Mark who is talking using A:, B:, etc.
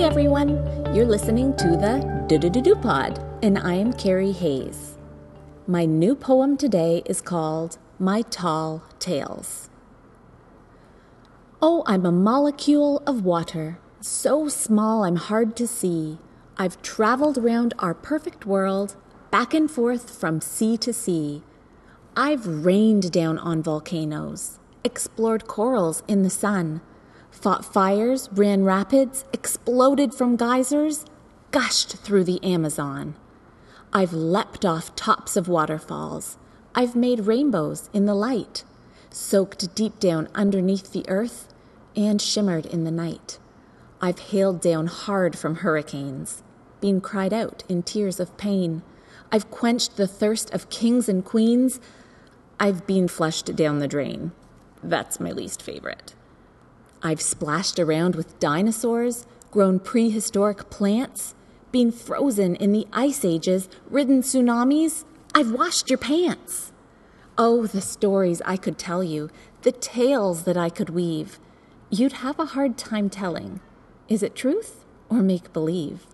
A: everyone. You're listening to the Do Do Do Do Pod, and I am Carrie Hayes. My new poem today is called My Tall Tales. Oh, I'm a molecule of water, so small I'm hard to see. I've traveled round our perfect world, back and forth from sea to sea. I've rained down on volcanoes, explored corals in the sun fought fires, ran rapids, exploded from geysers, gushed through the Amazon. I've leapt off tops of waterfalls. I've made rainbows in the light, soaked deep down underneath the earth, and shimmered in the night. I've hailed down hard from hurricanes, been cried out in tears of pain. I've quenched the thirst of kings and queens. I've been flushed down the drain. That's my least favorite. I've splashed around with dinosaurs, grown prehistoric plants, been frozen in the ice ages, ridden tsunamis. I've washed your pants. Oh, the stories I could tell you, the tales that I could weave. You'd have a hard time telling. Is it truth or make believe?